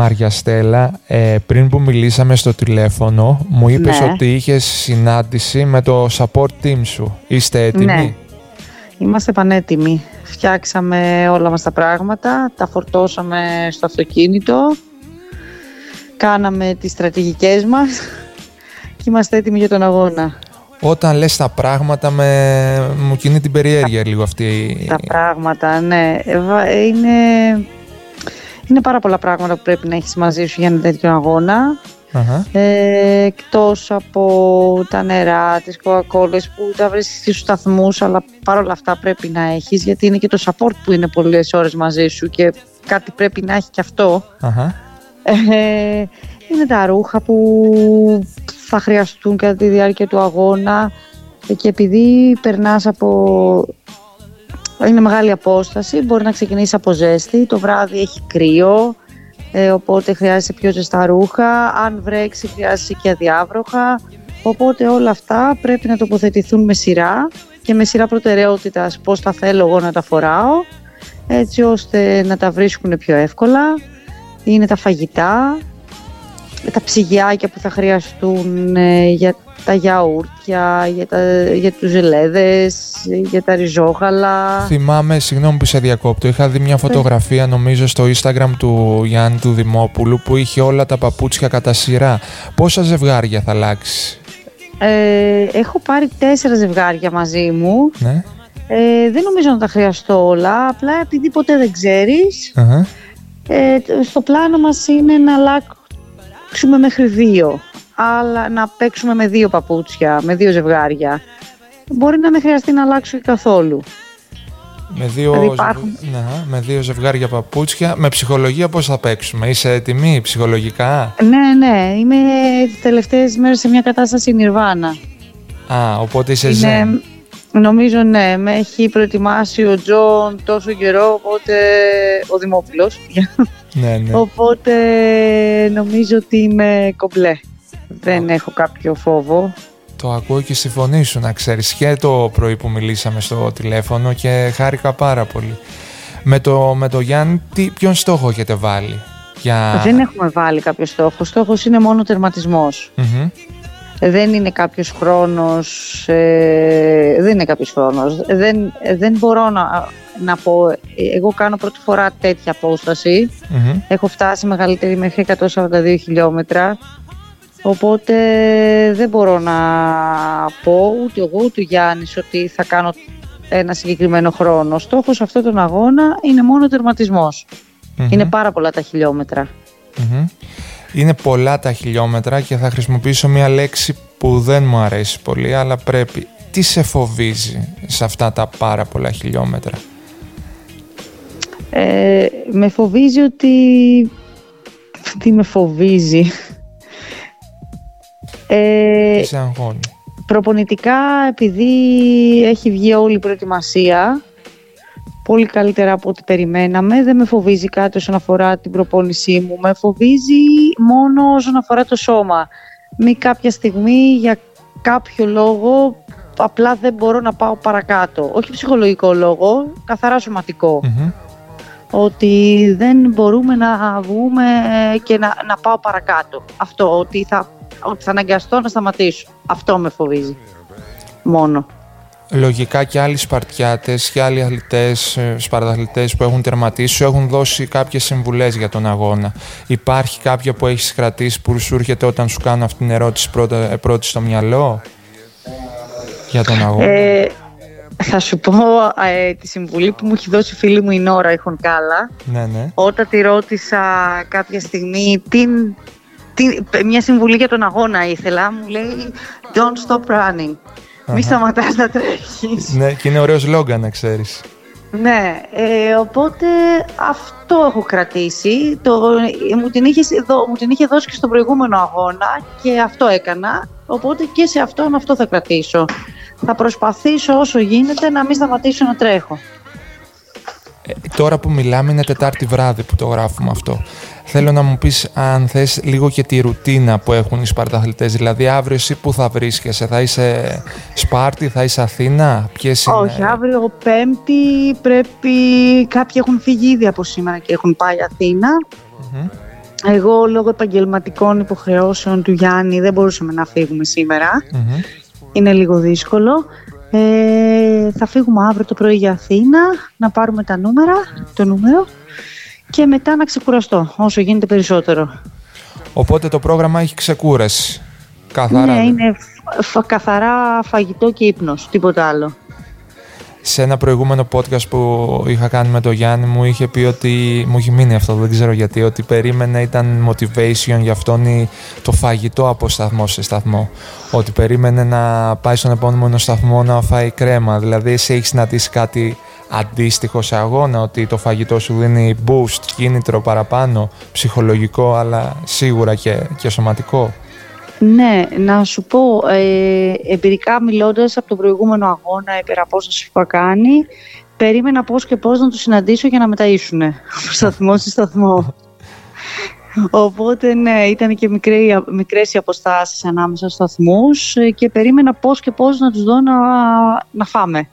Μάρια Στέλλα, ε, πριν που μιλήσαμε στο τηλέφωνο, μου είπες Ναι. ότι είχες συνάντηση με το support team σου. Είστε έτοιμοι; Ναι. Είμαστε πανέτοιμοι. Φτιάξαμε όλα μας τα πράγματα, τα φορτώσαμε στο αυτοκίνητο, κάναμε τις στρατηγικές μας και είμαστε έτοιμοι για τον αγώνα. Όταν λες τα πράγματα, με... μου κινεί την περιέργεια λίγο αυτή. Τα πράγματα, ναι. Ε, βα- ε, Είναι, είναι πάρα πολλά πράγματα που πρέπει να έχεις μαζί σου για ένα τέτοιο αγώνα. Αχα. Ε, εκτός από τα νερά, τις κοκακόλες που τα βρίσκεις στους σταθμούς αλλά παρόλα αυτά πρέπει να έχεις γιατί είναι και το support που είναι πολλές ώρες μαζί σου και κάτι πρέπει να έχει και αυτό Αχα. ε, είναι τα ρούχα που θα χρειαστούν κατά τη διάρκεια του αγώνα ε, και επειδή περνάς από είναι μεγάλη απόσταση μπορεί να ξεκινήσει από ζέστη το βράδυ έχει κρύο ε, οπότε χρειάζεσαι πιο ζεστά ρούχα αν βρέξει χρειάζεσαι και αδιάβροχα οπότε όλα αυτά πρέπει να τοποθετηθούν με σειρά και με σειρά προτεραιότητας πώς τα θέλω εγώ να τα φοράω έτσι ώστε να τα βρίσκουν πιο εύκολα είναι τα φαγητά, τα ψυγιάκια που θα χρειαστούν ε, για τα γιαούρτια, για, τα, για τους ζελέδες, για τα ριζόγαλα. Θυμάμαι, συγγνώμη που σε διακόπτω, είχα δει μια φωτογραφία νομίζω στο Instagram του Γιάννη του Δημόπουλου που είχε όλα τα παπούτσια κατά σειρά. Πόσα ζευγάρια θα αλλάξει, Ε, έχω πάρει τέσσερα ζευγάρια μαζί μου. ναι. Ε, δεν νομίζω να τα χρειαστώ όλα, απλά επειδή ποτέ δεν ξέρεις, Αχα. ε, στο πλάνο μας είναι να αλλάξουμε μέχρι δύο. Αλλά να παίξουμε με δύο παπούτσια, με δύο ζευγάρια. Μπορεί να μην χρειαστεί να αλλάξω και καθόλου. Με δύο, Δηλαδή υπάρχουν- ζευγ- ναι, με δύο ζευγάρια παπούτσια. Με ψυχολογία πώς θα παίξουμε, είσαι έτοιμη ψυχολογικά; Ναι, ναι, είμαι τις τελευταίες μέρες σε μια κατάσταση νιρβάνα. Α, οπότε είσαι ζεν. Είναι, νομίζω ναι, με έχει προετοιμάσει ο Τζον τόσο καιρό, οπότε ο Δημόπουλος. Ναι, ναι. Οπότε νομίζω ότι είμαι κομπλέ. Δεν έχω κάποιο φόβο. Το ακούω και στη φωνή σου να ξέρεις και το πρωί που μιλήσαμε στο τηλέφωνο και χάρηκα πάρα πολύ. Με το, με το Γιάννη, τι, ποιον στόχο έχετε βάλει για... Δεν έχουμε βάλει κάποιο στόχο. Ο στόχος είναι μόνο ο τερματισμός. Μμμ. Δεν είναι κάποιος χρόνος, ε, δεν είναι κάποιος χρόνος. Δεν, δεν μπορώ να, να πω, ε, εγώ κάνω πρώτη φορά τέτοια απόσταση. Μμμ. Έχω φτάσει μεγαλύτερη μέχρι 142 χιλιόμετρα. Οπότε δεν μπορώ να πω ούτε εγώ ούτε ο Γιάννης ότι θα κάνω ένα συγκεκριμένο χρόνο. Ο στόχος σε αυτόν τον αγώνα είναι μόνο ο τερματισμός. Μμμ. Είναι πάρα πολλά τα χιλιόμετρα. Μμμ. Είναι πολλά τα χιλιόμετρα και θα χρησιμοποιήσω μια λέξη που δεν μου αρέσει πολύ, αλλά πρέπει. Τι σε φοβίζει σε αυτά τα πάρα πολλά χιλιόμετρα; Ε, με φοβίζει ότι... Τι με φοβίζει... Ε, Τι σε αγχώνει. προπονητικά επειδή έχει βγει όλη η προετοιμασία πολύ καλύτερα από ό,τι περιμέναμε δεν με φοβίζει κάτι όσον αφορά την προπόνησή μου με φοβίζει μόνο όσον αφορά το σώμα μη κάποια στιγμή για κάποιο λόγο απλά δεν μπορώ να πάω παρακάτω όχι ψυχολογικό λόγο, καθαρά σωματικό Μμμ. ότι δεν μπορούμε να βγούμε και να, να πάω παρακάτω. Αυτό, ότι θα, ότι θα αναγκαστώ να σταματήσω. Αυτό με φοβίζει. Μόνο. Λογικά και άλλοι Σπαρτιάτες και άλλοι αθλητές, ε, Σπαρταθλητές που έχουν τερματίσει σου έχουν δώσει κάποιες συμβουλές για τον αγώνα. Υπάρχει κάποια που έχεις κρατήσει που σου έρχεται όταν σου κάνω αυτή την ερώτηση πρώτα, ε, πρώτη στο μυαλό για τον αγώνα; Ε, θα σου πω ε, τη συμβουλή που μου έχει δώσει η φίλη μου η Νόρα η Χονκάλα. Ναι, ναι. Όταν τη ρώτησα κάποια στιγμή τι, τι, μια συμβουλή για τον αγώνα ήθελα, μου λέει Don't stop running. Μη σταματάς να τρέχεις. ναι. Και είναι ωραίος λόγκαν να ξέρεις. Ναι, ε, οπότε αυτό έχω κρατήσει. Το, ε, μου, την είχες, δω- μου την είχε δώσει και στον προηγούμενο αγώνα και αυτό έκανα. Οπότε και σε αυτόν αυτό θα κρατήσω. Θα προσπαθήσω όσο γίνεται να μην σταματήσω να τρέχω. Ε, τώρα που μιλάμε είναι Τετάρτη βράδυ που το γράφουμε αυτό. Θέλω να μου πεις αν θες λίγο και τη ρουτίνα που έχουν οι Σπαρταθλητές. Δηλαδή αύριο εσύ που θα βρίσκεσαι, θα είσαι Σπάρτη, θα είσαι Αθήνα, ποιες είναι... Όχι, αύριο Πέμπτη πρέπει. Κάποιοι έχουν φύγει ήδη από σήμερα και έχουν πάει Αθήνα. Μμμ. Εγώ λόγω επαγγελματικών υποχρεώσεων του Γιάννη δεν μπορούσαμε να φύγουμε Είναι λίγο δύσκολο. Ε, θα φύγουμε αύριο το πρωί για Αθήνα, να πάρουμε τα νούμερα, το νούμερο και μετά να ξεκουραστώ όσο γίνεται περισσότερο. Οπότε το πρόγραμμα έχει ξεκούραση. Καθαρά. Ναι, είναι καθαρά φαγητό και ύπνος, τίποτα άλλο. Σε ένα προηγούμενο podcast που είχα κάνει με τον Γιάννη μου είχε πει ότι, μου έχει μείνει αυτό, δεν ξέρω γιατί, ότι περίμενε ήταν motivation για αυτόν το φαγητό από σταθμό σε σταθμό. Ότι περίμενε να πάει στον επόμενο σταθμό να φάει κρέμα. Δηλαδή εσύ έχεις συναντήσει κάτι αντίστοιχο σε αγώνα, ότι το φαγητό σου δίνει boost, κίνητρο παραπάνω, ψυχολογικό αλλά σίγουρα και, και σωματικό. Ναι, να σου πω, ε, εμπειρικά μιλώντας από τον προηγούμενο αγώνα υπεραπόσταση που είχα κάνει, περίμενα πώς και πώς να τους συναντήσω για να μεταΐσουν από σταθμό σε σταθμό. Οπότε ναι, ήταν και μικρέ, μικρές οι αποστάσεις ανάμεσα στους σταθμούς ε, και περίμενα πώς και πώς να τους δω να, να φάμε.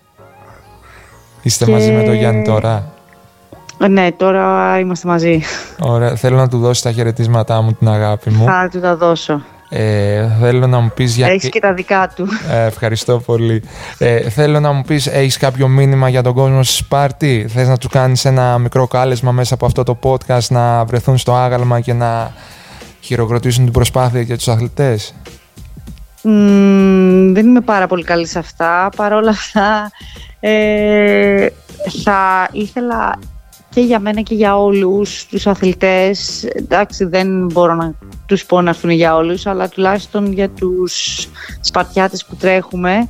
Είστε μαζί με τον Γιάννη τώρα; Ναι, τώρα είμαστε μαζί. Ωραία. Θέλω να του δώσει τα χαιρετίσματά μου, την αγάπη μου. Θα του τα δώσω. Ε, θέλω να μου πεις για... Έχεις και τα δικά του. Ε, ευχαριστώ πολύ. Ε, θέλω να μου πεις, έχεις κάποιο μήνυμα για τον κόσμο στη Σπάρτη; Θες να τους κάνεις ένα μικρό κάλεσμα μέσα από αυτό το podcast να βρεθούν στο άγαλμα και να χειροκροτήσουν την προσπάθεια για τους αθλητές; Δεν είμαι πάρα πολύ καλή σε αυτά. Παρ' όλα αυτά, ε, θα ήθελα και για μένα και για όλους τους αθλητές, εντάξει δεν μπορώ να τους πω να έρθουν για όλους, αλλά τουλάχιστον για τους σπαρτιάτες που τρεχουμε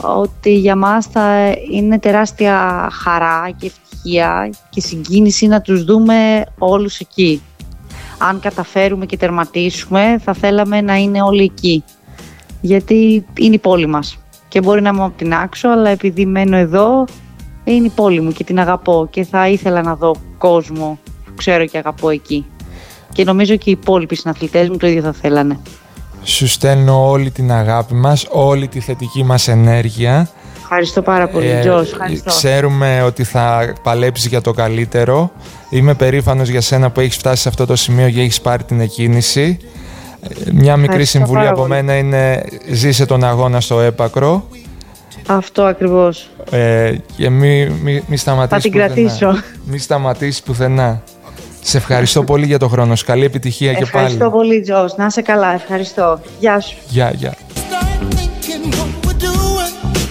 ότι για μας θα είναι τεράστια χαρά και ευτυχία και συγκίνηση να τους δούμε όλους εκεί. Αν καταφέρουμε και τερματίσουμε, θα θέλαμε να είναι όλοι εκεί. Γιατί είναι η πόλη μας. Και μπορεί να είμαι από την άξο, αλλά επειδή μένω εδώ, είναι η πόλη μου και την αγαπώ και θα ήθελα να δω κόσμο που ξέρω και αγαπώ εκεί. Και νομίζω και οι υπόλοιποι συναθλητές μου το ίδιο θα θέλανε. Σου στέλνω όλη την αγάπη μας, όλη τη θετική μας ενέργεια. Ευχαριστώ πάρα πολύ, ε, Ευχαριστώ. Ξέρουμε ότι θα παλέψεις για το καλύτερο. Είμαι περήφανος για σένα που έχεις φτάσει σε αυτό το σημείο και έχεις πάρει την εκκίνηση. Ε, μια μικρή συμβουλή από μένα είναι ζήσε τον αγώνα στο έπακρο αυτό ακριβώς. Ε, και μη, μη, μη σταματήσεις Θα την κρατήσω. Μη σταματήσεις πουθενά. Σε ευχαριστώ πολύ για το χρόνο σου. Καλή επιτυχία και πάλι. Ευχαριστώ πολύ, Τζος. Να είσαι καλά. Ευχαριστώ. Γεια σου. Γεια, γεια.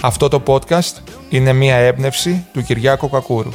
Αυτό το podcast είναι μία έμπνευση του Κυριάκου Κακούρου.